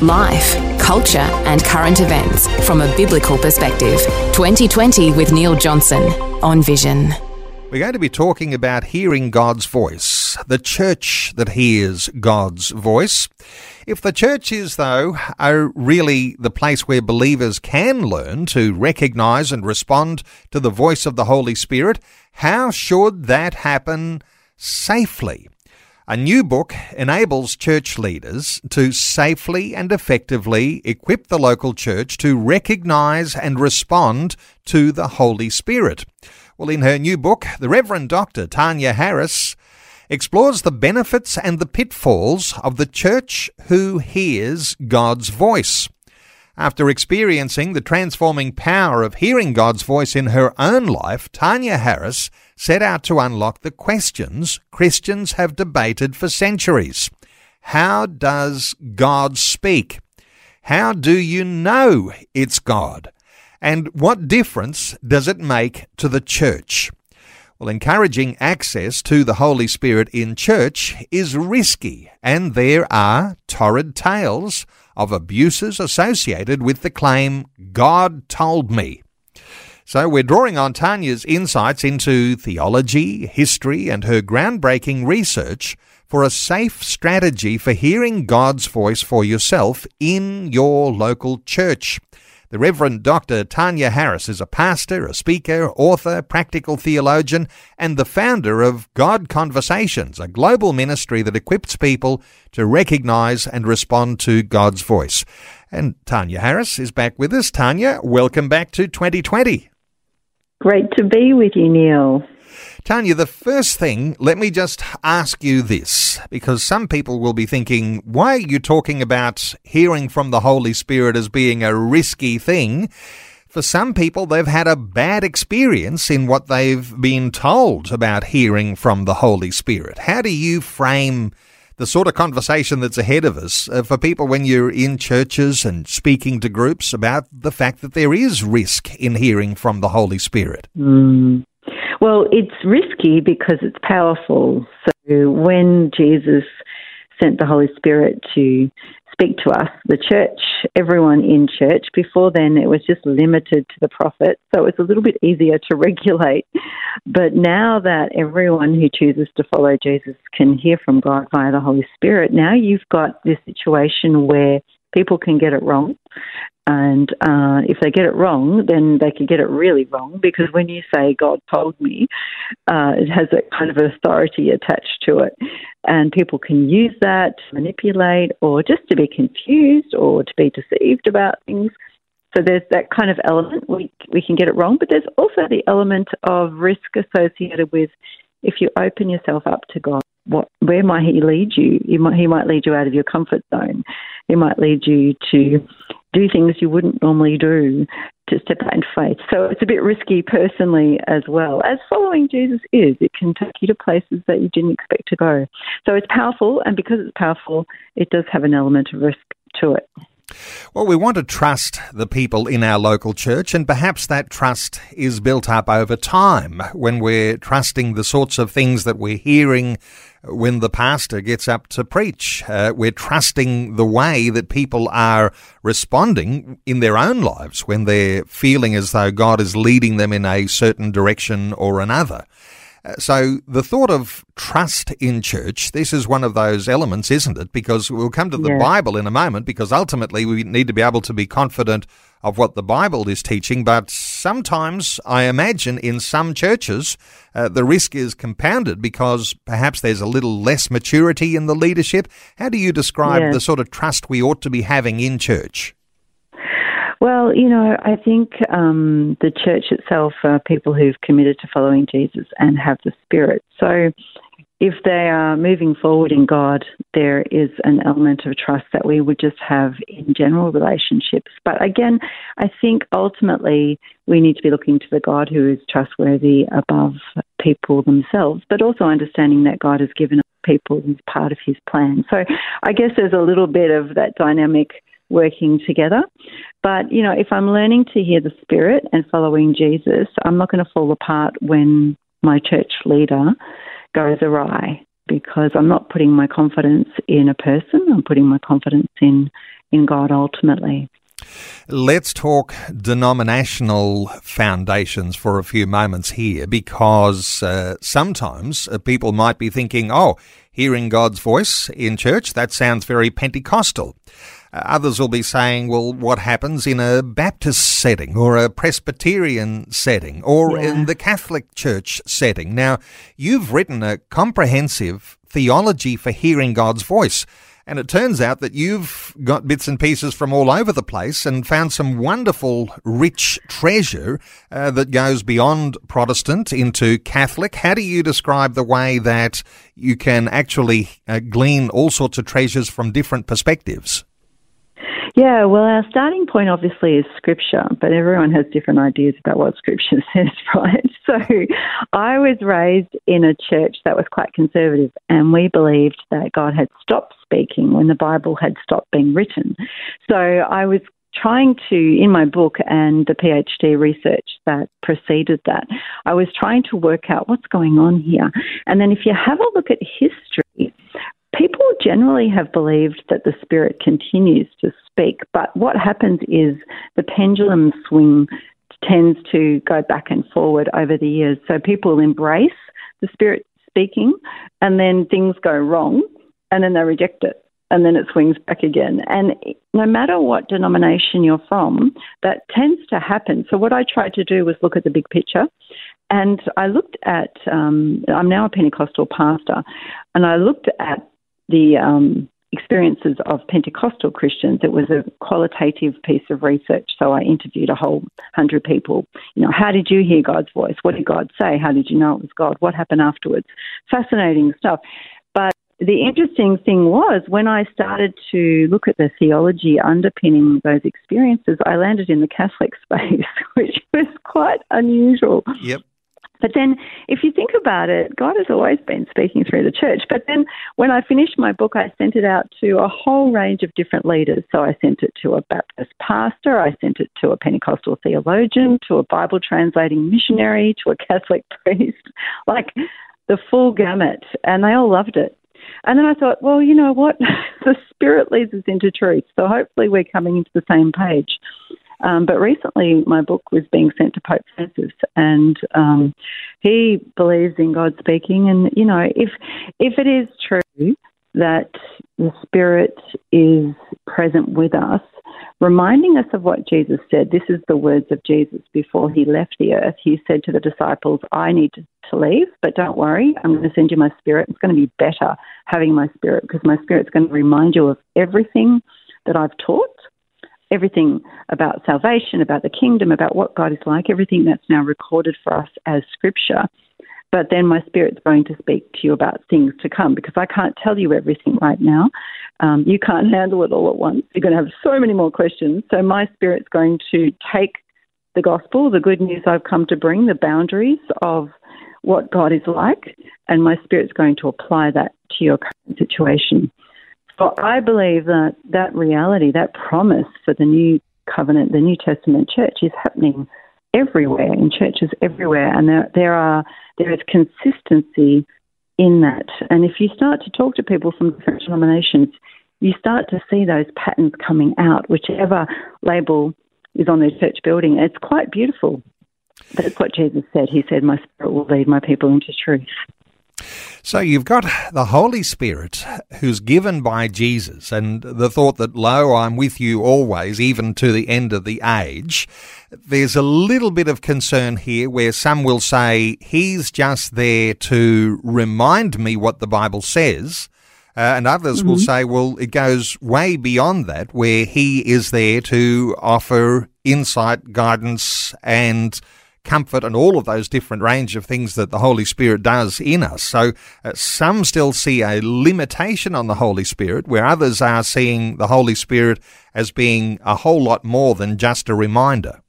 Life, culture, and current events from a biblical perspective. 2020 with Neil Johnson on Vision. We're going to be talking about hearing God's voice, the church that hears God's voice. If the church is, though, are really the place where believers can learn to recognize and respond to the voice of the Holy Spirit, how should that happen safely? A new book enables church leaders to safely and effectively equip the local church to recognize and respond to the Holy Spirit. Well, in her new book, the Reverend Dr. Tanya Harris explores the benefits and the pitfalls of the church who hears God's voice. After experiencing the transforming power of hearing God's voice in her own life, Tanya Harris set out to unlock the questions Christians have debated for centuries. How does God speak? How do you know it's God? And what difference does it make to the church? Well, encouraging access to the Holy Spirit in church is risky, and there are torrid tales of abuses associated with the claim, God told me. So we're drawing on Tanya's insights into theology, history, and her groundbreaking research for a safe strategy for hearing God's voice for yourself in your local church. The Reverend Dr. Tanya Harris is a pastor, a speaker, author, practical theologian, and the founder of God Conversations, a global ministry that equips people to recognize and respond to God's voice. And Tanya Harris is back with us. Tanya, welcome back to 2020. Great to be with you, Neil. Tanya, the first thing, let me just ask you this, because some people will be thinking, why are you talking about hearing from the Holy Spirit as being a risky thing? For some people, they've had a bad experience in what they've been told about hearing from the Holy Spirit. How do you frame the sort of conversation that's ahead of us uh, for people when you're in churches and speaking to groups about the fact that there is risk in hearing from the Holy Spirit? Mm. Well, it's risky because it's powerful. So when Jesus sent the Holy Spirit to speak to us, the church, everyone in church, before then it was just limited to the prophet, so it's a little bit easier to regulate. But now that everyone who chooses to follow Jesus can hear from God via the Holy Spirit, now you've got this situation where people can get it wrong. And uh, if they get it wrong, then they can get it really wrong because when you say God told me, uh, it has a kind of authority attached to it. And people can use that to manipulate or just to be confused or to be deceived about things. So there's that kind of element. We, we can get it wrong, but there's also the element of risk associated with if you open yourself up to God what where might he lead you? He might, he might lead you out of your comfort zone. He might lead you to do things you wouldn't normally do to step out in faith. So it's a bit risky personally as well. As following Jesus is, it can take you to places that you didn't expect to go. So it's powerful, and because it's powerful, it does have an element of risk to it. Well, we want to trust the people in our local church, and perhaps that trust is built up over time when we're trusting the sorts of things that we're hearing when the pastor gets up to preach. Uh, we're trusting the way that people are responding in their own lives when they're feeling as though God is leading them in a certain direction or another. So the thought of trust in church, this is one of those elements, isn't it? Because we'll come to the yeah. Bible in a moment, because ultimately we need to be able to be confident of what the Bible is teaching. But sometimes I imagine in some churches, uh, the risk is compounded because perhaps there's a little less maturity in the leadership. How do you describe yeah. the sort of trust we ought to be having in church? Well, you know, I think um, the church itself are people who've committed to following Jesus and have the Spirit. So if they are moving forward in God, there is an element of trust that we would just have in general relationships. But again, I think ultimately we need to be looking to the God who is trustworthy above people themselves, but also understanding that God has given people as part of his plan. So I guess there's a little bit of that dynamic working together. But, you know, if I'm learning to hear the Spirit and following Jesus, I'm not going to fall apart when my church leader goes awry because I'm not putting my confidence in a person, I'm putting my confidence in, in God ultimately. Let's talk denominational foundations for a few moments here because uh, sometimes uh, people might be thinking, oh, hearing God's voice in church, that sounds very Pentecostal. Uh, others will be saying, well, what happens in a Baptist setting or a Presbyterian setting or yeah. in the Catholic Church setting? Now, you've written a comprehensive theology for hearing God's voice. And it turns out that you've got bits and pieces from all over the place and found some wonderful, rich treasure uh, that goes beyond Protestant into Catholic. How do you describe the way that you can actually uh, glean all sorts of treasures from different perspectives? Yeah, well, our starting point obviously is scripture, but everyone has different ideas about what scripture says, right? So I was raised in a church that was quite conservative, and we believed that God had stopped speaking when the Bible had stopped being written. So I was trying to, in my book and the PhD research that preceded that, I was trying to work out what's going on here. And then if you have a look at history, people generally have believed that the Spirit continues to speak, but what happens is the pendulum swing tends to go back and forward over the years. So people embrace the Spirit speaking, and then things go wrong, and then they reject it. And then it swings back again. And no matter what denomination you're from, that tends to happen. So, what I tried to do was look at the big picture and I looked at, um, I'm now a Pentecostal pastor, and I looked at the um, experiences of Pentecostal Christians. It was a qualitative piece of research. So I interviewed a whole hundred people. You know, how did you hear God's voice? What did God say? How did you know it was God? What happened afterwards? Fascinating stuff. But the interesting thing was when I started to look at the theology underpinning those experiences, I landed in the Catholic space, which was quite unusual. Yep. But then, if you think about it, God has always been speaking through the church. But then, when I finished my book, I sent it out to a whole range of different leaders. So I sent it to a Baptist pastor, I sent it to a Pentecostal theologian, to a Bible translating missionary, to a Catholic priest, like the full gamut. And they all loved it. And then I thought, well, you know what? the Spirit leads us into truth. So hopefully, we're coming into the same page. Um, but recently, my book was being sent to Pope Francis, and um, he believes in God speaking. And you know, if if it is true that the Spirit is present with us, reminding us of what Jesus said. This is the words of Jesus before he left the earth. He said to the disciples, I need to leave, but don't worry, I'm going to send you my spirit. It's going to be better having my spirit because my spirit's going to remind you of everything that I've taught everything about salvation, about the kingdom, about what God is like, everything that's now recorded for us as scripture. But then my spirit's going to speak to you about things to come because I can't tell you everything right now. Um, you can't handle it all at once. You're going to have so many more questions. So my spirit's going to take the gospel, the good news I've come to bring, the boundaries of what God is like, and my spirit's going to apply that to your current situation. So I believe that that reality, that promise for the new covenant, the New Testament church is happening everywhere in churches everywhere, and there there are there is consistency in that. And if you start to talk to people from different denominations, you start to see those patterns coming out, whichever label is on their church building. It's quite beautiful. That's what Jesus said. He said, My spirit will lead my people into truth. So you've got the Holy Spirit who's given by Jesus and the thought that, lo, I'm with you always, even to the end of the age. There's a little bit of concern here where some will say he's just there to remind me what the Bible says. Uh, and others mm-hmm. will say, well, it goes way beyond that, where he is there to offer insight, guidance, and comfort, and all of those different range of things that the Holy Spirit does in us. So uh, some still see a limitation on the Holy Spirit, where others are seeing the Holy Spirit as being a whole lot more than just a reminder.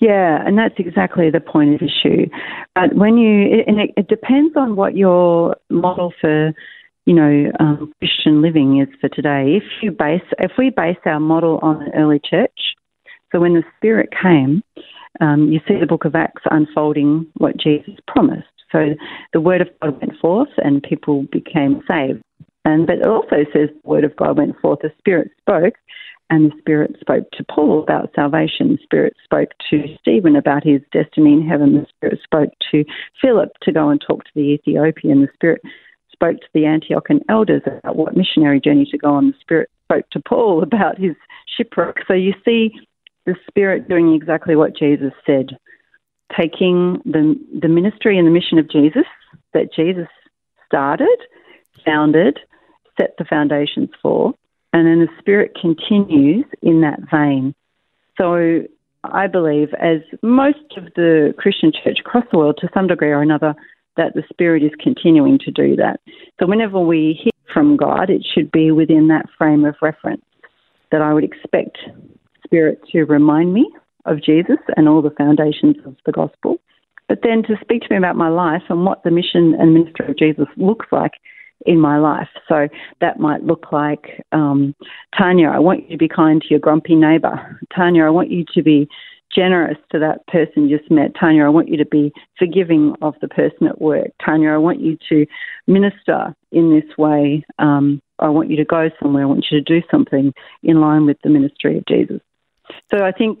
Yeah, and that's exactly the point of issue. But when you, and it, it depends on what your model for, you know, um, Christian living is for today. If you base, if we base our model on the early church, so when the Spirit came, um, you see the book of Acts unfolding what Jesus promised. So the word of God went forth and people became saved. And but it also says the word of God went forth, the Spirit spoke, and the Spirit spoke to Paul about salvation. The Spirit spoke to Stephen about his destiny in heaven. The Spirit spoke to Philip to go and talk to the Ethiopian. The Spirit spoke to the Antiochian elders about what missionary journey to go on. The Spirit spoke to Paul about his shipwreck. So you see the Spirit doing exactly what Jesus said, taking the, the ministry and the mission of Jesus that Jesus started, founded, set the foundations for, and then the Spirit continues in that vein. So I believe, as most of the Christian church across the world, to some degree or another, that the Spirit is continuing to do that. So whenever we hear from God, it should be within that frame of reference that I would expect Spirit to remind me of Jesus and all the foundations of the gospel, but then to speak to me about my life and what the mission and ministry of Jesus looks like in my life. So that might look like, um, Tanya, I want you to be kind to your grumpy neighbour. Tanya, I want you to be generous to that person you just met. Tanya, I want you to be forgiving of the person at work. Tanya, I want you to minister in this way. Um, I want you to go somewhere. I want you to do something in line with the ministry of Jesus. So I think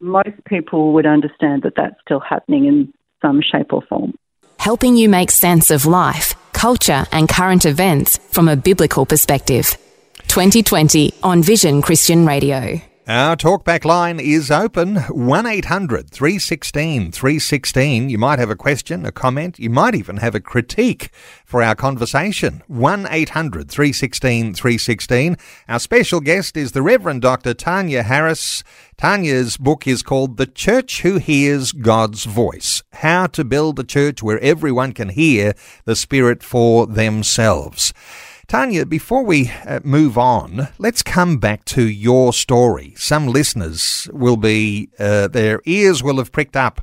most people would understand that that's still happening in some shape or form. Helping you make sense of life culture, and current events from a biblical perspective. 2020 on Vision Christian Radio. Our talkback line is open 1 800 316 316. You might have a question, a comment, you might even have a critique for our conversation. 1 800 316 316. Our special guest is the Reverend Dr. Tanya Harris. Tanya's book is called The Church Who Hears God's Voice How to Build a Church Where Everyone Can Hear the Spirit for Themselves. Tanya, before we uh, move on, let's come back to your story. Some listeners will be, uh, their ears will have pricked up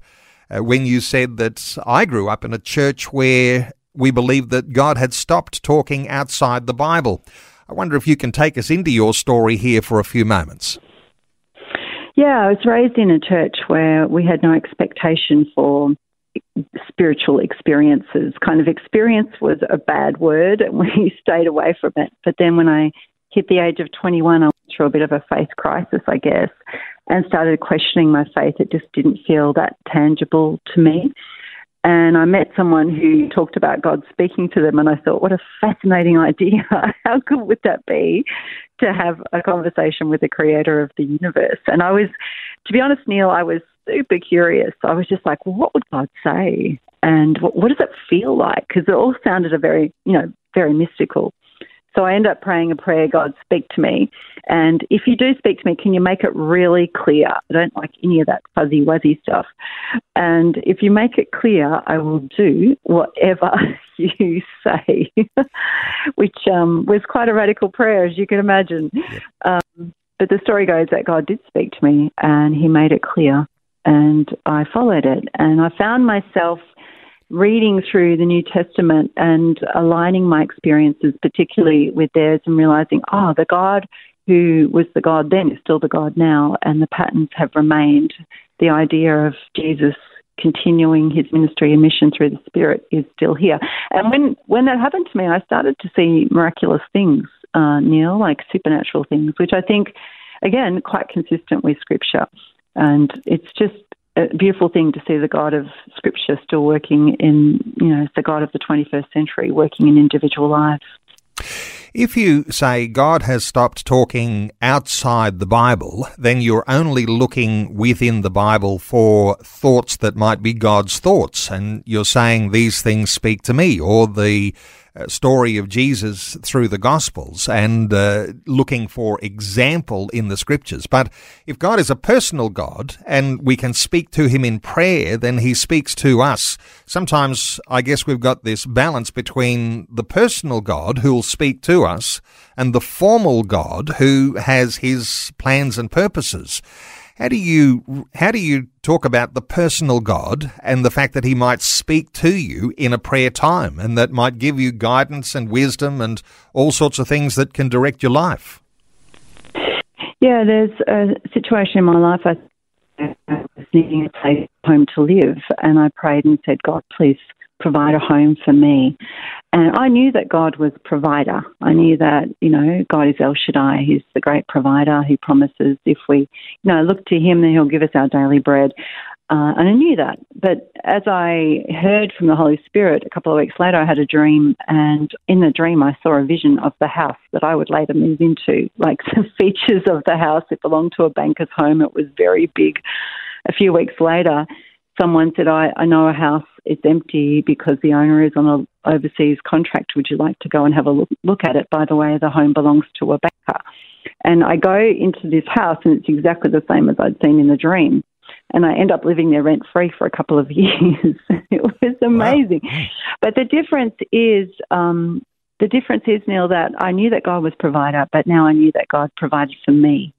uh, when you said that I grew up in a church where we believed that God had stopped talking outside the Bible. I wonder if you can take us into your story here for a few moments. Yeah, I was raised in a church where we had no expectation for spiritual experiences. Kind of experience was a bad word, and we stayed away from it. But then when I hit the age of 21, I went through a bit of a faith crisis, I guess, and started questioning my faith. It just didn't feel that tangible to me. And I met someone who talked about God speaking to them, and I thought, what a fascinating idea. How good would that be to have a conversation with the creator of the universe? And I was, to be honest, Neil, I was super curious. I was just like, well, what would God say? And what, what does it feel like? Because it all sounded a very, you know, very mystical. So I end up praying a prayer, God, speak to me. And if you do speak to me, can you make it really clear? I don't like any of that fuzzy wuzzy stuff. And if you make it clear, I will do whatever you say, which um, was quite a radical prayer, as you can imagine. Um, but the story goes that God did speak to me and he made it clear and I followed it. And I found myself reading through the New Testament and aligning my experiences, particularly with theirs, and realizing, oh, the God who was the God then is still the God now, and the patterns have remained. The idea of Jesus continuing his ministry and mission through the Spirit is still here. And when, when that happened to me, I started to see miraculous things, uh, Neil, like supernatural things, which I think, again, quite consistent with Scripture. And it's just a beautiful thing to see the God of Scripture still working in, you know, the God of the 21st century working in individual lives. If you say God has stopped talking outside the Bible, then you're only looking within the Bible for thoughts that might be God's thoughts, and you're saying these things speak to me, or the story of Jesus through the Gospels and uh, looking for example in the Scriptures. But if God is a personal God and we can speak to Him in prayer, then He speaks to us. Sometimes I guess we've got this balance between the personal God who will speak to us and the formal God who has His plans and purposes. How do you how do you talk about the personal God and the fact that He might speak to you in a prayer time and that might give you guidance and wisdom and all sorts of things that can direct your life? Yeah, there's a situation in my life. I was needing a place home to live, and I prayed and said, God, please provide a home for me. And I knew that God was provider. I knew that, you know, God is El Shaddai. He's the great provider. He promises if we, you know, look to Him, then He'll give us our daily bread. Uh, and I knew that. But as I heard from the Holy Spirit a couple of weeks later, I had a dream. And in the dream, I saw a vision of the house that I would later move into. Like the features of the house, it belonged to a banker's home. It was very big. A few weeks later, someone said, I, I know a house, it's empty because the owner is on an overseas contract. Would you like to go and have a look, look at it? By the way, the home belongs to a banker. And I go into this house and it's exactly the same as I'd seen in the dream. And I end up living there rent free for a couple of years. it was amazing. Wow. But the difference is, um, the difference is, Neil, that I knew that God was provider, but now I knew that God provided for me.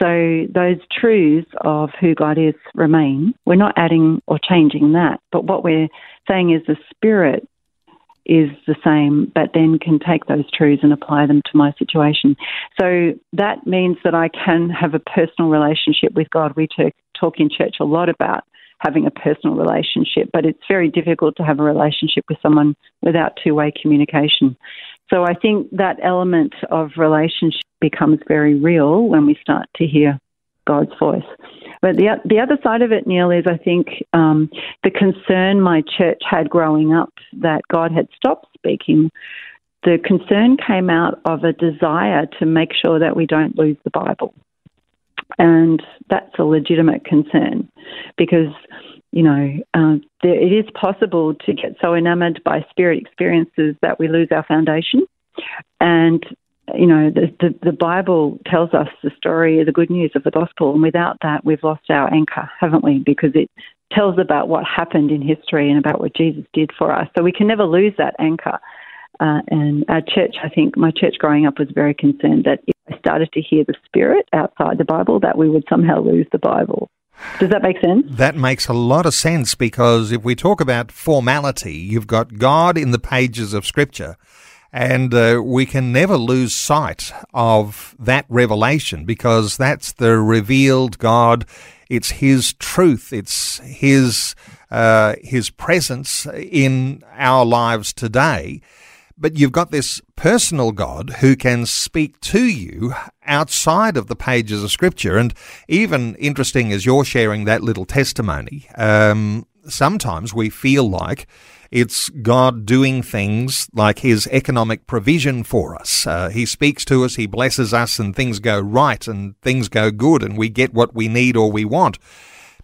So those truths of who God is remain. We're not adding or changing that, but what we're saying is the Spirit is the same, but then can take those truths and apply them to my situation. So that means that I can have a personal relationship with God. We talk in church a lot about having a personal relationship, but it's very difficult to have a relationship with someone without two way communication. So I think that element of relationship becomes very real when we start to hear God's voice. But the the other side of it, Neil, is I think um, the concern my church had growing up that God had stopped speaking. The concern came out of a desire to make sure that we don't lose the Bible, and that's a legitimate concern because you know, uh, there, it is possible to get so enamored by spirit experiences that we lose our foundation. And, you know, the, the, the Bible tells us the story, the good news of the gospel. And without that, we've lost our anchor, haven't we? Because it tells about what happened in history and about what Jesus did for us. So we can never lose that anchor. Uh, and our church, I think, my church growing up was very concerned that if I started to hear the Spirit outside the Bible, that we would somehow lose the Bible. Does that make sense? That makes a lot of sense because if we talk about formality, you've got God in the pages of Scripture, and uh, we can never lose sight of that revelation because that's the revealed God. It's His truth. It's His uh, His presence in our lives today. But you've got this personal God who can speak to you outside of the pages of Scripture. And even interesting as you're sharing that little testimony, um, sometimes we feel like it's God doing things like His economic provision for us. Uh, he speaks to us, He blesses us, and things go right and things go good, and we get what we need or we want.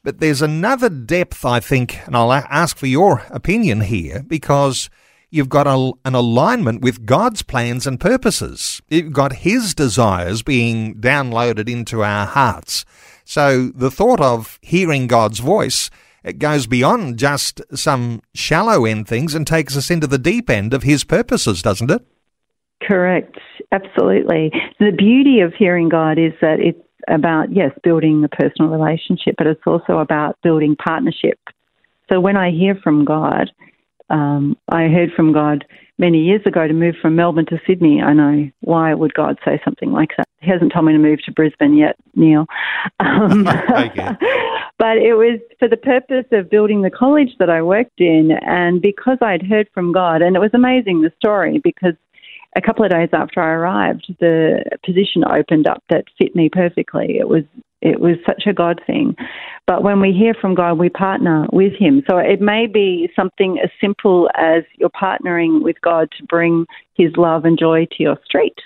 But there's another depth, I think, and I'll ask for your opinion here, because you've got a, an alignment with God's plans and purposes. You've got His desires being downloaded into our hearts. So the thought of hearing God's voice it goes beyond just some shallow end things and takes us into the deep end of His purposes, doesn't it? Correct. Absolutely. The beauty of hearing God is that it's about, yes, building a personal relationship, but it's also about building partnership. So when I hear from God, um, I heard from God many years ago to move from Melbourne to Sydney. I know why would God say something like that? He hasn't told me to move to Brisbane yet, Neil. Um, but it was for the purpose of building the college that I worked in, and because I'd heard from God, and it was amazing the story because a couple of days after I arrived, the position opened up that fit me perfectly. It was it was such a God thing. But when we hear from God, we partner with Him. So it may be something as simple as you're partnering with God to bring His love and joy to your street.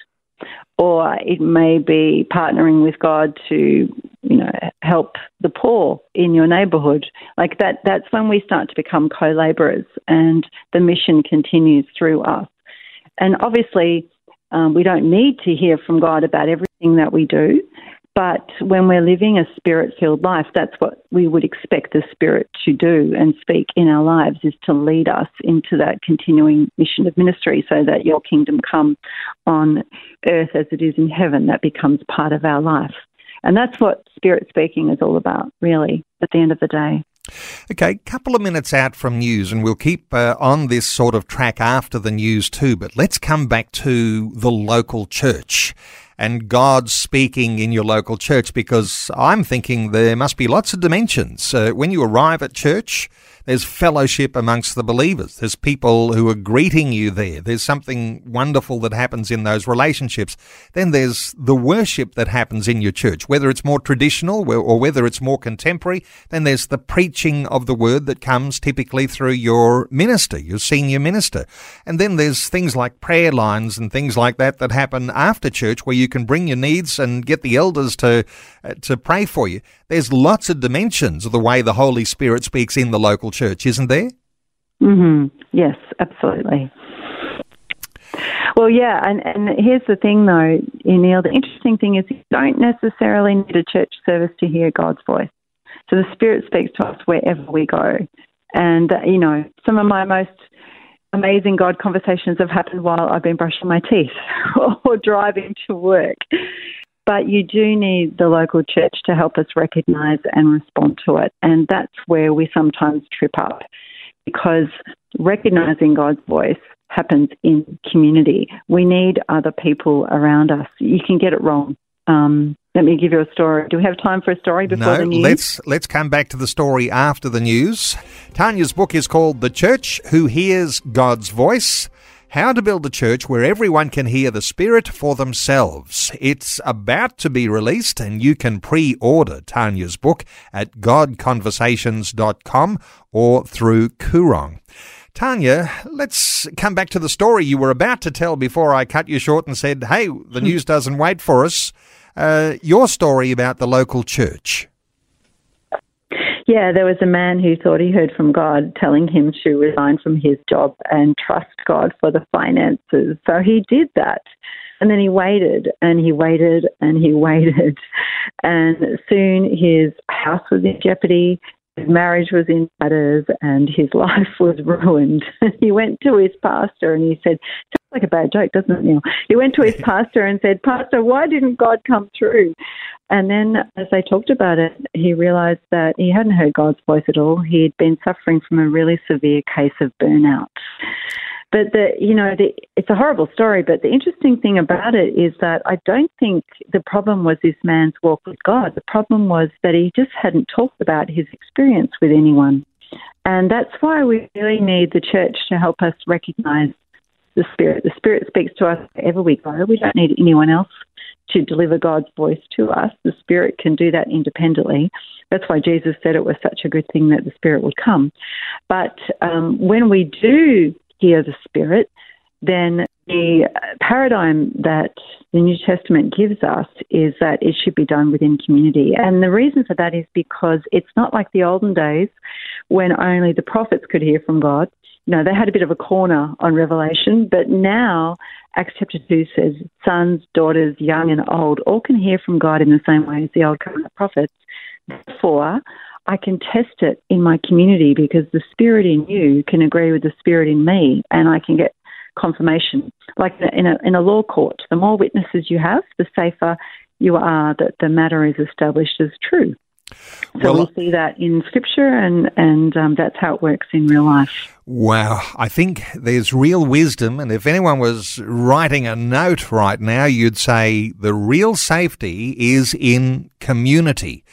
Or it may be partnering with God to, you know, help the poor in your neighborhood. Like that, that's when we start to become co laborers and the mission continues through us. And obviously, um, we don't need to hear from God about everything that we do. But when we're living a spirit filled life, that's what we would expect the Spirit to do and speak in our lives is to lead us into that continuing mission of ministry so that your kingdom come on earth as it is in heaven. That becomes part of our life. And that's what spirit speaking is all about, really, at the end of the day. Okay, couple of minutes out from news, and we'll keep uh, on this sort of track after the news too. But let's come back to the local church and God speaking in your local church because I'm thinking there must be lots of dimensions. Uh, when you arrive at church, there's fellowship amongst the believers. There's people who are greeting you there. There's something wonderful that happens in those relationships. Then there's the worship that happens in your church, whether it's more traditional or whether it's more contemporary. Then there's the preaching of the word that comes typically through your minister, your senior minister. And then there's things like prayer lines and things like that that happen after church where you can bring your needs and get the elders to, to pray for you. There's lots of dimensions of the way the Holy Spirit speaks in the local church, isn't there? Mm-hmm. Yes, absolutely. Well, yeah, and, and here's the thing though, Neil, the interesting thing is you don't necessarily need a church service to hear God's voice. So the Spirit speaks to us wherever we go. And, uh, you know, some of my most amazing God conversations have happened while I've been brushing my teeth or driving to work. But you do need the local church to help us recognise and respond to it. And that's where we sometimes trip up because recognising God's voice happens in community. We need other people around us. You can get it wrong. Um, let me give you a story. Do we have time for a story before no, the news? let's let's come back to the story after the news. Tanya's book is called The Church Who Hears God's Voice. How to Build a Church Where Everyone Can Hear the Spirit for Themselves. It's about to be released, and you can pre order Tanya's book at godconversations.com or through Koorong. Tanya, let's come back to the story you were about to tell before I cut you short and said, hey, the news doesn't wait for us. Uh, your story about the local church. Yeah, there was a man who thought he heard from God telling him to resign from his job and trust God for the finances. So he did that. And then he waited and he waited and he waited. And soon his house was in jeopardy his marriage was in tatters and his life was ruined. he went to his pastor and he said, sounds like a bad joke, doesn't it, Neil? He went to his pastor and said, Pastor, why didn't God come through? And then as they talked about it, he realized that he hadn't heard God's voice at all. He had been suffering from a really severe case of burnout. But the, you know, the, it's a horrible story. But the interesting thing about it is that I don't think the problem was this man's walk with God. The problem was that he just hadn't talked about his experience with anyone, and that's why we really need the church to help us recognise the Spirit. The Spirit speaks to us wherever we go. We don't need anyone else to deliver God's voice to us. The Spirit can do that independently. That's why Jesus said it was such a good thing that the Spirit would come. But um, when we do hear the Spirit, then the paradigm that the New Testament gives us is that it should be done within community. And the reason for that is because it's not like the olden days when only the prophets could hear from God. Know, they had a bit of a corner on Revelation, but now Acts chapter 2 says sons, daughters, young and old all can hear from God in the same way as the old covenant prophets. Therefore, I can test it in my community because the spirit in you can agree with the spirit in me, and I can get confirmation. Like in a in a law court, the more witnesses you have, the safer you are that the matter is established as true. So well, we see that in scripture, and and um, that's how it works in real life. Wow, I think there's real wisdom, and if anyone was writing a note right now, you'd say the real safety is in community.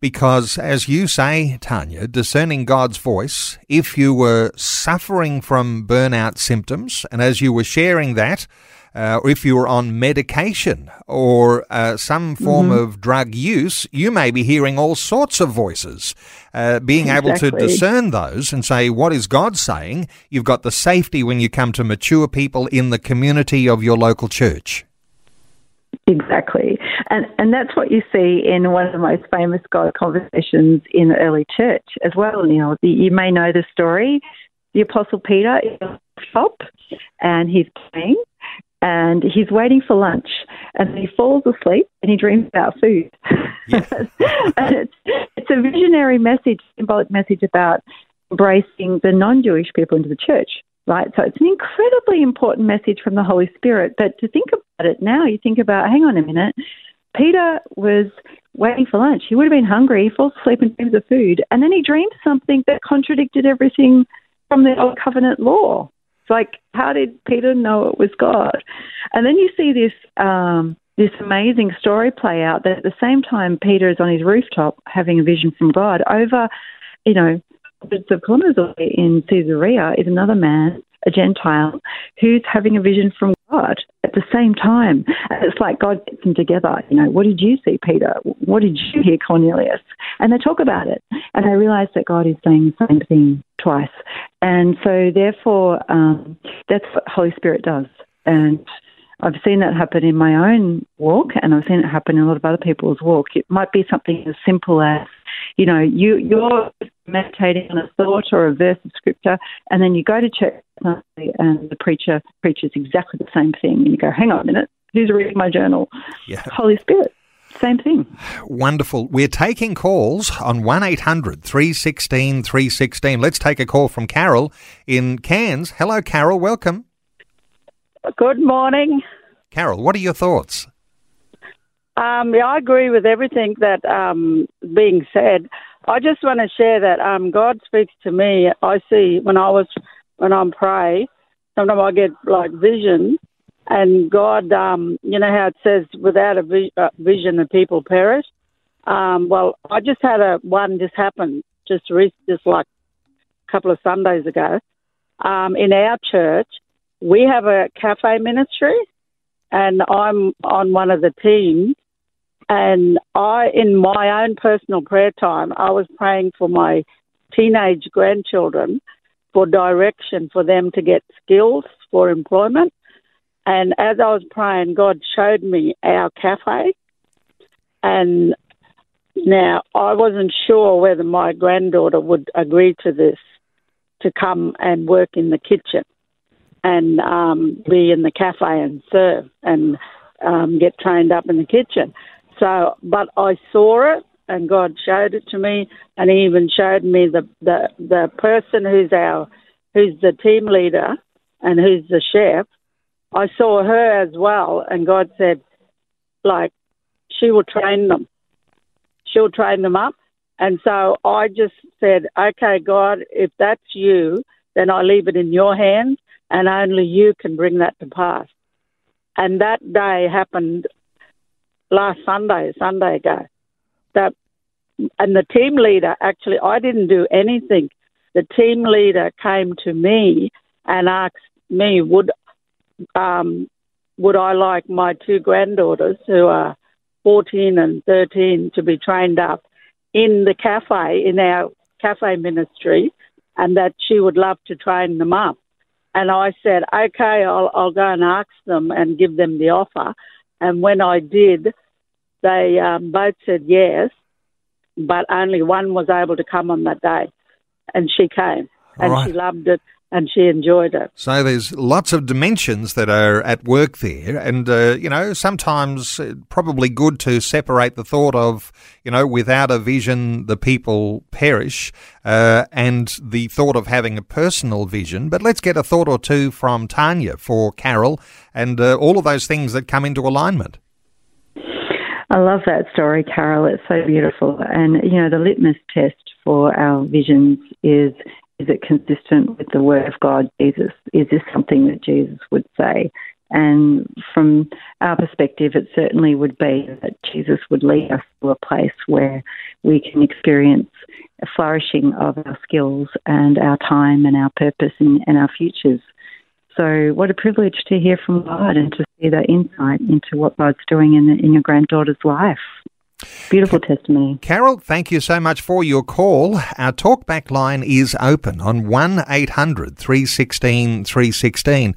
Because, as you say, Tanya, discerning God's voice, if you were suffering from burnout symptoms, and as you were sharing that, uh, or if you're on medication or uh, some form mm-hmm. of drug use, you may be hearing all sorts of voices. Uh, being exactly. able to discern those and say, what is God saying? You've got the safety when you come to mature people in the community of your local church. Exactly. And and that's what you see in one of the most famous God conversations in the early church as well, Neil. You may know the story. The Apostle Peter, rooftop and he's playing and he's waiting for lunch and he falls asleep and he dreams about food. Yeah. and it's, it's a visionary message, symbolic message about embracing the non Jewish people into the church, right? So it's an incredibly important message from the Holy Spirit. But to think about it now, you think about, hang on a minute, Peter was waiting for lunch. He would have been hungry. He falls asleep and dreams of food. And then he dreamed something that contradicted everything from the Old Covenant law. It's like, how did Peter know it was God? And then you see this um, this amazing story play out that at the same time Peter is on his rooftop having a vision from God over, you know, hundreds of kilometres away in Caesarea is another man, a Gentile, who's having a vision from God at the same time. And it's like God gets them together. You know, what did you see, Peter? What did you hear, Cornelius? And they talk about it. And they realize that God is saying the same thing twice. And so, therefore, um, that's what Holy Spirit does. And I've seen that happen in my own walk, and I've seen it happen in a lot of other people's walk. It might be something as simple as, you know, you you're meditating on a thought or a verse of scripture, and then you go to church and the preacher preaches exactly the same thing, and you go, hang on a minute, who's reading my journal? Yeah. Holy Spirit. Same thing. Wonderful. We're taking calls on 1 800 316 316. Let's take a call from Carol in Cairns. Hello, Carol. Welcome. Good morning. Carol, what are your thoughts? Um, yeah, I agree with everything that um, being said. I just want to share that um, God speaks to me. I see when I was when I'm pray, sometimes I get like vision, and God, um, you know how it says, without a vi- uh, vision, the people perish. Um, well, I just had a one just happen just re- just like a couple of Sundays ago. Um, in our church, we have a cafe ministry, and I'm on one of the teams. And I, in my own personal prayer time, I was praying for my teenage grandchildren for direction for them to get skills for employment. And as I was praying, God showed me our cafe. And now I wasn't sure whether my granddaughter would agree to this to come and work in the kitchen and um, be in the cafe and serve and um, get trained up in the kitchen. So, but I saw it, and God showed it to me, and He even showed me the the the person who's our who's the team leader and who's the chef. I saw her as well, and God said, like, she will train them. She'll train them up. And so I just said, okay, God, if that's you, then I leave it in your hands, and only you can bring that to pass. And that day happened last Sunday, Sunday ago. That and the team leader actually, I didn't do anything. The team leader came to me and asked me, would um, would I like my two granddaughters, who are 14 and 13, to be trained up in the cafe in our cafe ministry, and that she would love to train them up. And I said, okay, I'll, I'll go and ask them and give them the offer. And when I did, they um, both said yes, but only one was able to come on that day, and she came, and Right. she loved it, and she enjoyed it. So there's lots of dimensions that are at work there, and uh, you know sometimes uh, probably good to separate the thought of you know without a vision the people perish, uh, and the thought of having a personal vision. But let's get a thought or two from Tanya for Carol, and uh, all of those things that come into alignment. I love that story, Carol. It's so beautiful. And, you know, the litmus test for our visions is is it consistent with the Word of God, Jesus? Is this something that Jesus would say? And from our perspective, it certainly would be that Jesus would lead us to a place where we can experience a flourishing of our skills and our time and our purpose and, and our futures. So, what a privilege to hear from God and to see that insight into what God's doing in, in your granddaughter's life. Beautiful testimony. Carol, thank you so much for your call. Our talkback line is open on 1 800 316 316.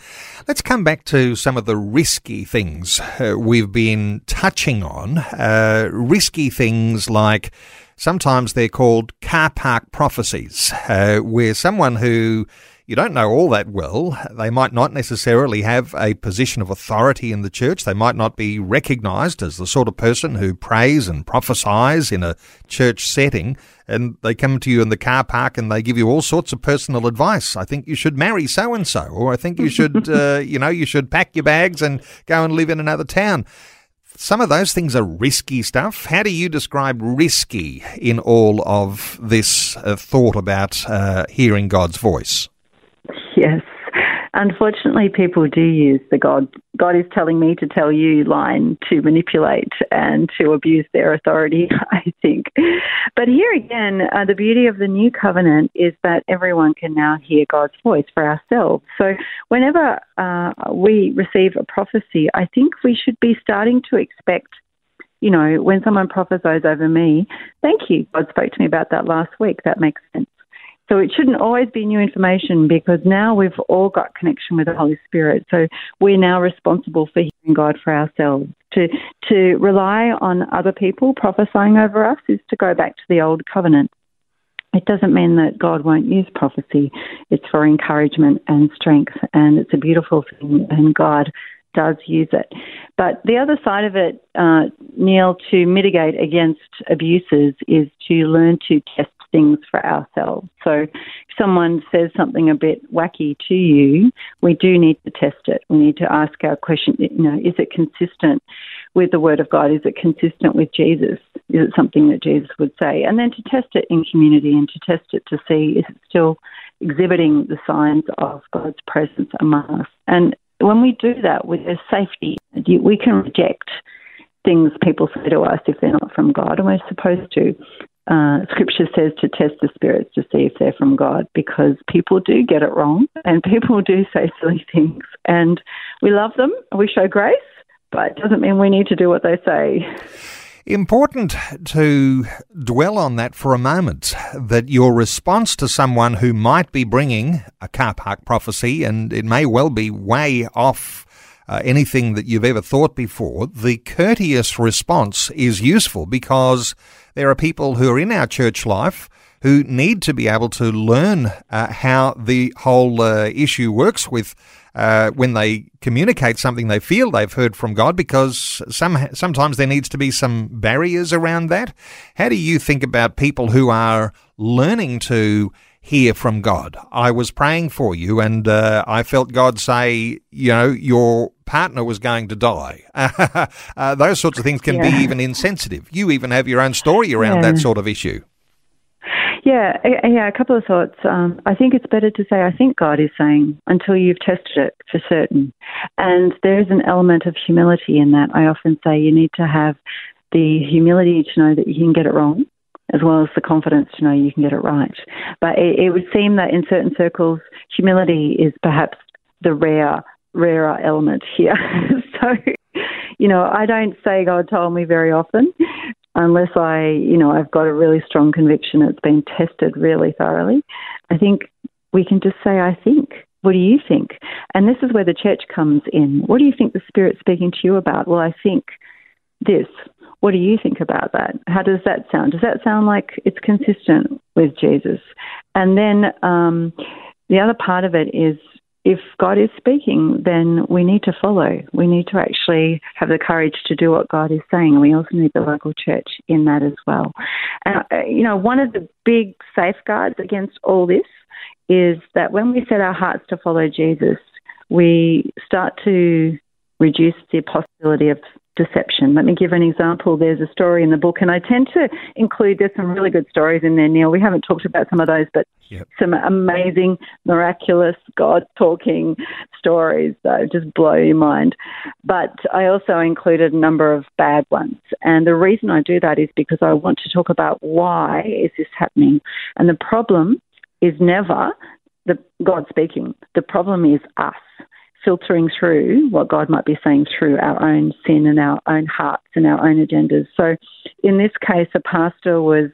Let's come back to some of the risky things uh, we've been touching on. Uh, risky things like sometimes they're called car park prophecies, uh, where someone who you don't know all that well. They might not necessarily have a position of authority in the church. They might not be recognized as the sort of person who prays and prophesies in a church setting. And they come to you in the car park and they give you all sorts of personal advice. I think you should marry so and so, or I think you should, uh, you know, you should pack your bags and go and live in another town. Some of those things are risky stuff. How do you describe risky in all of this uh, thought about uh, hearing God's voice? Yes. Unfortunately, people do use the God, God is telling me to tell you line to manipulate and to abuse their authority, I think. But here again, uh, the beauty of the new covenant is that everyone can now hear God's voice for ourselves. So whenever uh, we receive a prophecy, I think we should be starting to expect you know, when someone prophesies over me, thank you. God spoke to me about that last week. That makes sense. So it shouldn't always be new information because now we've all got connection with the Holy Spirit. So we're now responsible for hearing God for ourselves. To to rely on other people prophesying over us is to go back to the old covenant. It doesn't mean that God won't use prophecy. It's for encouragement and strength, and it's a beautiful thing, and God does use it. But the other side of it, uh, Neil, to mitigate against abuses is to learn to test things for ourselves. So if someone says something a bit wacky to you, we do need to test it. We need to ask our question, you know, is it consistent with the Word of God? Is it consistent with Jesus? Is it something that Jesus would say? And then to test it in community and to test it to see is it still exhibiting the signs of God's presence among us. And when we do that with safety, we can reject things people say to us if they're not from God, and we're supposed to uh, scripture says to test the spirits to see if they're from God because people do get it wrong and people do say silly things. And we love them, we show grace, but it doesn't mean we need to do what they say. Important to dwell on that for a moment that your response to someone who might be bringing a car park prophecy, and it may well be way off uh, anything that you've ever thought before, the courteous response is useful because there are people who are in our church life who need to be able to learn uh, how the whole uh, issue works with uh, when they communicate something they feel they've heard from God, because some sometimes there needs to be some barriers around that. How do you think about people who are learning to hear from God? I was praying for you, and uh, I felt God say, you know, your partner was going to die. uh, those sorts of things can yeah. be even insensitive. You even have your own story around yeah. that sort of issue. Yeah, yeah. A couple of thoughts. Um, I think it's better to say I think God is saying until you've tested it for certain, and there is an element of humility in that. I often say you need to have the humility to know that you can get it wrong, as well as the confidence to know you can get it right. But it, it would seem that in certain circles, humility is perhaps the rare rarer element here. so, you know, I don't say God told me very often unless I, you know, I've got a really strong conviction it's been tested really thoroughly. I think we can just say, I think. What do you think? And this is where the church comes in. What do you think the Spirit's speaking to you about? Well, I think this. What do you think about that? How does that sound? Does that sound like it's consistent with Jesus? And then um, the other part of it is if God is speaking, then we need to follow. We need to actually have the courage to do what God is saying. We also need the local church in that as well. And, uh, you know, one of the big safeguards against all this is that when we set our hearts to follow Jesus, we start to reduce the possibility of deception. Let me give an example. There's a story in the book, and I tend to include, there's some really good stories in there, Neil. We haven't talked about some of those, but yep. some amazing, miraculous, God talking stories that just blow your mind. But I also included a number of bad ones. And the reason I do that is because I want to talk about why is this happening. And the problem is never the God speaking. The problem is us filtering through what God might be saying through our own sin and our own hearts and our own agendas. So, in this case, a pastor was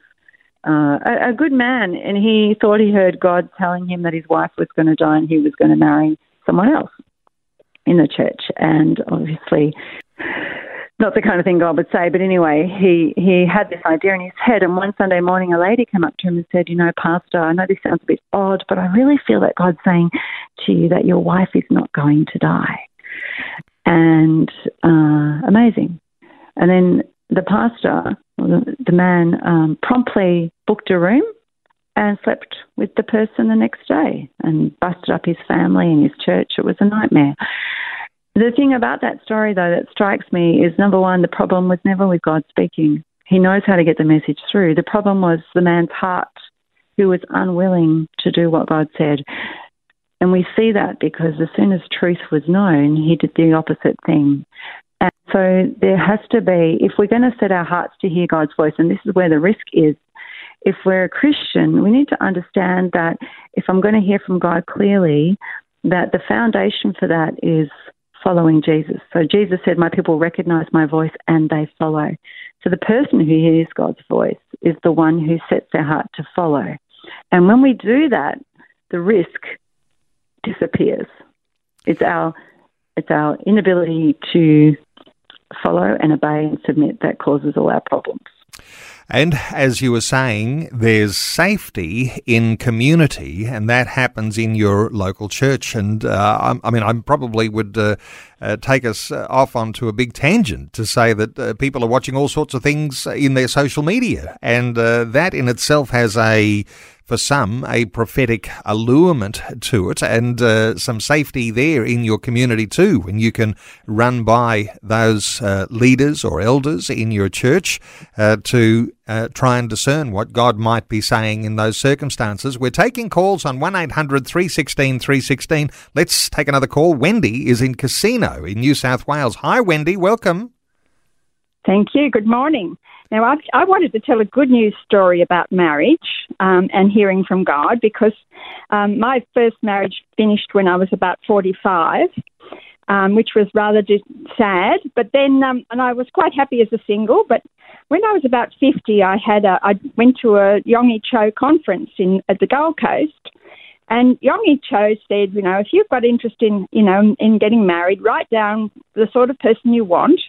uh, a, a good man, and he thought he heard God telling him that his wife was going to die and he was going to marry someone else in the church. And obviously, not the kind of thing God would say, but anyway, he, he had this idea in his head. And one Sunday morning, a lady came up to him and said, You know, Pastor, I know this sounds a bit odd, but I really feel that God's saying to you that your wife is not going to die. And uh, amazing. And then the pastor, the, man, um, promptly booked a room and slept with the person the next day and busted up his family and his church. It was a nightmare. The thing about that story, though, that strikes me is number one, the problem was never with God speaking. He knows how to get the message through. The problem was the man's heart, who was unwilling to do what God said. And we see that because as soon as truth was known, he did the opposite thing. And so there has to be, if we're going to set our hearts to hear God's voice, and this is where the risk is, if we're a Christian, we need to understand that if I'm going to hear from God clearly, that the foundation for that is following Jesus. So Jesus said, My people recognize my voice and they follow. So the person who hears God's voice is the one who sets their heart to follow. And when we do that, the risk disappears. It's our it's our inability to follow and obey and submit that causes all our problems. And as you were saying, there's safety in community, and that happens in your local church. And uh, I, mean, I probably would uh, uh, take us uh, off onto a big tangent to say that uh, people are watching all sorts of things in their social media, and uh, that in itself has a for some, a prophetic allurement to it and uh, some safety there in your community too. When you can run by those uh, leaders or elders in your church uh, to uh, try and discern what God might be saying in those circumstances. We're taking calls on 1 800 316 316. Let's take another call. Wendy is in Casino in New South Wales. Hi, Wendy. Welcome. Thank you. Good morning. Now, I've, i wanted to tell a good news story about marriage um, and hearing from God because um, my first marriage finished when I was about 45, um, which was rather sad. But then, um, and I was quite happy as a single. But when I was about 50, I had a, I went to a Yonggi Cho conference in at the Gold Coast. And Yonggi Cho said, you know, if you've got interest in, you know, in getting married, write down the sort of person you want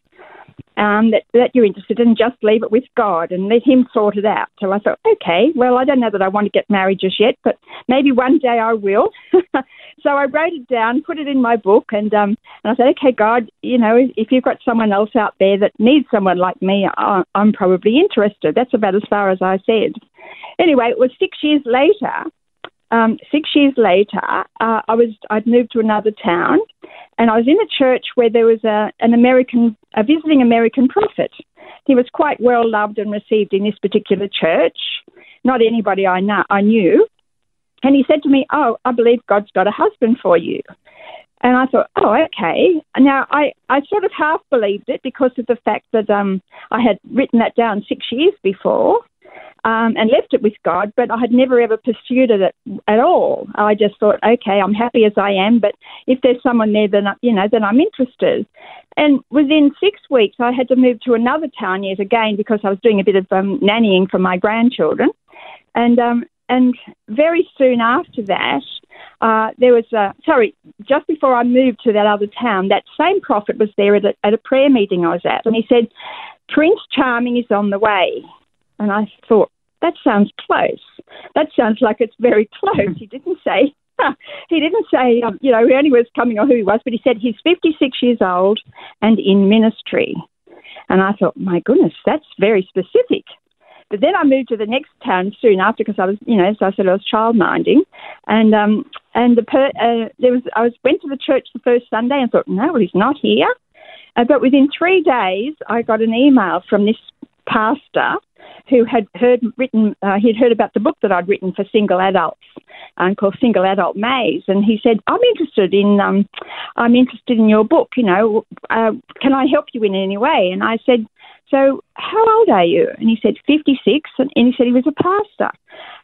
um, that, that you're interested in, just leave it with God and let Him sort it out. So I thought, okay, well, I don't know that I want to get married just yet, but maybe one day I will. so I wrote it down, put it in my book, and um, and I said, okay, God, you know, if you've got someone else out there that needs someone like me, I'm probably interested. That's about as far as I said. Anyway, it was six years later um, six years later, uh, I was I'd moved to another town, and I was in a church where there was a, an American, a visiting American prophet. He was quite well loved and received in this particular church. Not anybody I know I knew, and he said to me, "Oh, I believe God's got a husband for you." And I thought, oh, okay. Now, I, I sort of half believed it because of the fact that um, I had written that down six years before um, and left it with God, but I had never ever pursued it at, at, all. I just thought, okay, I'm happy as I am, but if there's someone there, then you know, then I'm interested. And within six weeks, I had to move to another town yet again because I was doing a bit of um, nannying for my grandchildren, and um, and very soon after that, uh, there was a sorry, just before I moved to that other town, that same prophet was there at a, at a prayer meeting I was at, and he said, Prince Charming is on the way. And I thought, that sounds close. That sounds like it's very close. He didn't say, he didn't say, um, you know, who only was coming or who he was, but he said he's 56 years old and in ministry. And I thought, my goodness, that's very specific. But then I moved to the next town soon after because I was, you know, as I said, I was child minding, and um, and the per, uh, there was I was went to the church the first Sunday and thought, no, he's not here. Uh, but within three days, I got an email from this pastor who had heard written uh, he'd heard about the book that I'd written for single adults um, called Single Adult Maze, and he said, "I'm interested in um, I'm interested in your book. You know, uh, can I help you in any way?" And I said, "So, how old are you?" And he said, "56," and, and he said he was a pastor.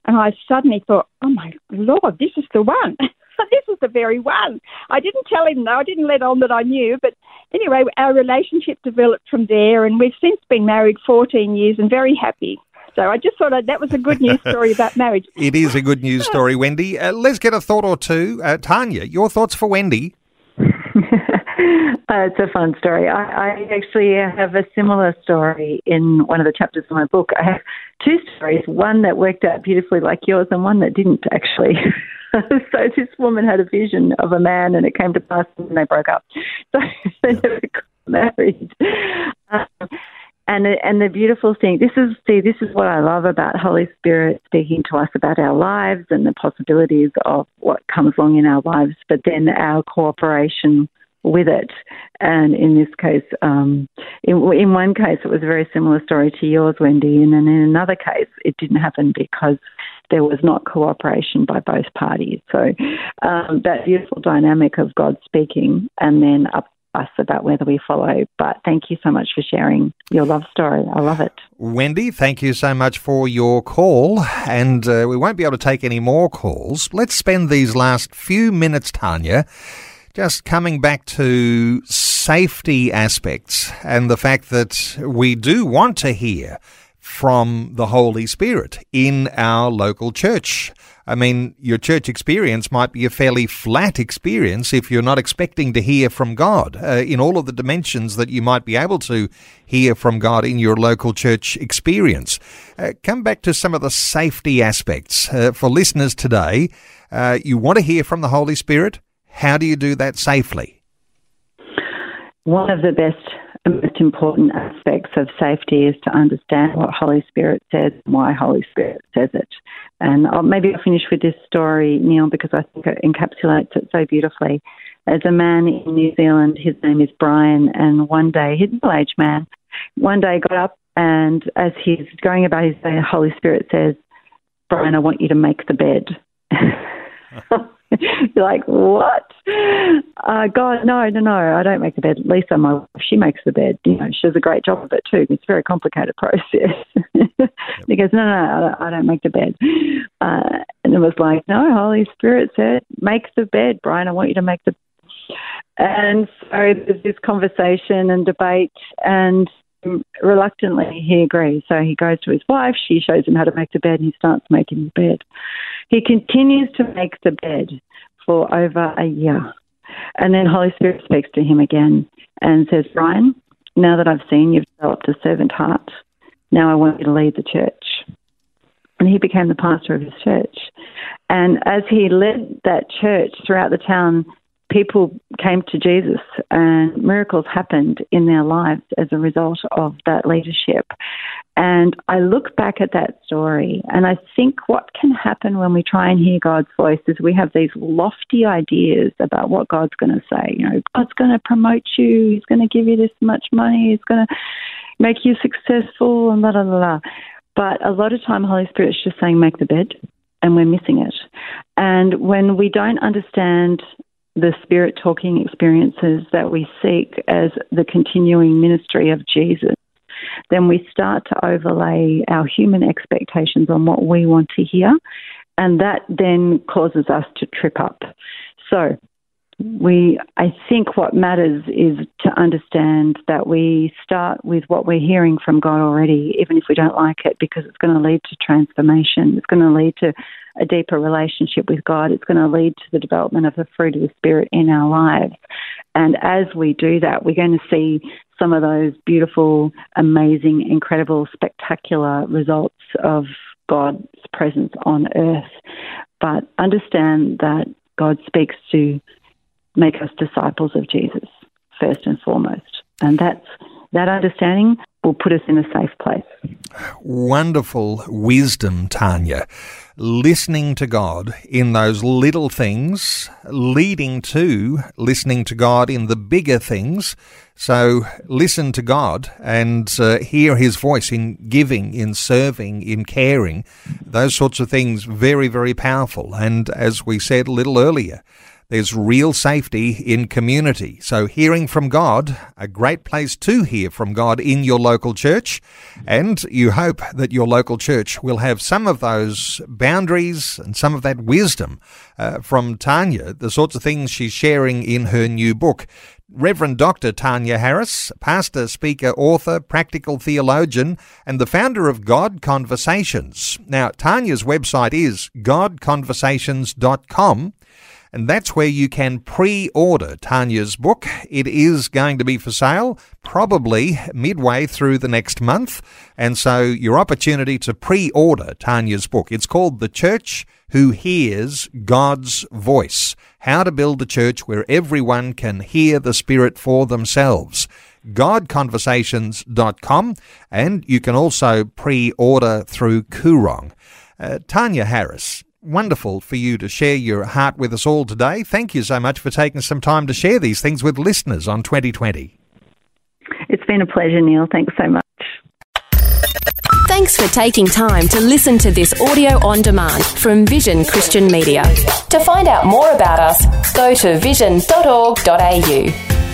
And I suddenly thought, "Oh my lord, this is the one." this is the very one. I didn't tell him though. I didn't let on that I knew. But anyway, our relationship developed from there, and we've since been married 14 years and very happy. So I just thought that was a good news story about marriage. it is a good news story, Wendy. Uh, let's get a thought or two. Uh, Tania, your thoughts for Wendy? Uh, it's a fun story. I, I actually have a similar story in one of the chapters of my book. I have two stories, one that worked out beautifully like yours and one that didn't actually. so this woman had a vision of a man and it came to pass and they broke up. So they never got married. Um, and and the beautiful thing, this is see, this is what I love about Holy Spirit speaking to us about our lives and the possibilities of what comes along in our lives, but then our cooperation with it. And in this case, um, in, in one case, it was a very similar story to yours, Wendy, and then in another case, it didn't happen because there was not cooperation by both parties. So um, that beautiful dynamic of God speaking and then up us about whether we follow. But thank you so much for sharing your love story. I love it. Wendy, thank you so much for your call. And uh, we won't be able to take any more calls. Let's spend these last few minutes, Tania, just coming back to safety aspects and the fact that we do want to hear from the Holy Spirit in our local church. I mean, your church experience might be a fairly flat experience if you're not expecting to hear from God uh, in all of the dimensions that you might be able to hear from God in your local church experience. Uh, come back to some of the safety aspects uh, for listeners today. Uh, you want to hear from the Holy Spirit? How do you do that safely? One of the best and most important aspects of safety is to understand what Holy Spirit says and why Holy Spirit says it. And I'll, maybe I'll finish with this story, Neil, because I think it encapsulates it so beautifully. As a man in New Zealand, his name is Brian, and one day, he's a middle aged man, one day got up and as he's going about his day, the Holy Spirit says, Brian, I want you to make the bed. You're like, what? Uh, God, no, no, no, I don't make the bed. Lisa, my wife, she makes the bed. You know, she does a great job of it too. It's a very complicated process. he goes, no, no, I don't make the bed. Uh, and it was like, no, Holy Spirit said, make the bed, Brian. I want you to make the. And so there's this conversation and debate, and reluctantly he agrees. So he goes to his wife, she shows him how to make the bed, and he starts making the bed. He continues to make the bed for over a year. And then Holy Spirit speaks to him again and says, Brian, now that I've seen you've developed a servant heart, now I want you to lead the church. And he became the pastor of his church. And as he led that church throughout the town, people came to Jesus and miracles happened in their lives as a result of that leadership. And I look back at that story and I think what can happen when we try and hear God's voice is we have these lofty ideas about what God's going to say. You know, God's going to promote you, He's going to give you this much money, He's going to make you successful, and blah, blah, blah. But a lot of time, Holy Spirit's just saying, make the bed, and we're missing it. And when we don't understand the spirit talking experiences that we seek as the continuing ministry of Jesus, then we start to overlay our human expectations on what we want to hear, and that then causes us to trip up. So, we I think what matters is to understand that we start with what we're hearing from God already, even if we don't like it, because it's going to lead to transformation. It's going to lead to a deeper relationship with God. It's going to lead to the development of the fruit of the Spirit in our lives. And as we do that, we're going to see some of those beautiful, amazing, incredible, spectacular results of God's presence on earth. But understand that God speaks to make us disciples of Jesus first and foremost. And that's that understanding will put us in a safe place. Wonderful wisdom, Tania. Listening to God in those little things, leading to listening to God in the bigger things. So listen to God and uh, hear His voice in giving, in serving, in caring. Those sorts of things, very, very powerful. And as we said a little earlier, there's real safety in community. So hearing from God, a great place to hear from God in your local church. And you hope that your local church will have some of those boundaries and some of that wisdom uh, from Tania, the sorts of things she's sharing in her new book. Reverend Dr. Tania Harris, pastor, speaker, author, practical theologian, and the founder of God Conversations. Now, Tania's website is godconversations.com. and that's where you can pre order Tania's book. It is going to be for sale probably midway through the next month, and so your opportunity to pre order Tania's book. It's called The Church Who Hears God's Voice How to Build a Church Where Everyone Can Hear the Spirit for Themselves godconversations.com, and you can also pre order through Koorong. Uh, Tania Harris, wonderful for you to share your heart with us all today. Thank you so much for taking some time to share these things with listeners on 2020. It's been a pleasure, Neil. Thanks so much. Thanks for taking time to listen to this audio on demand from Vision Christian Media. To find out more about us, go to vision.org.au.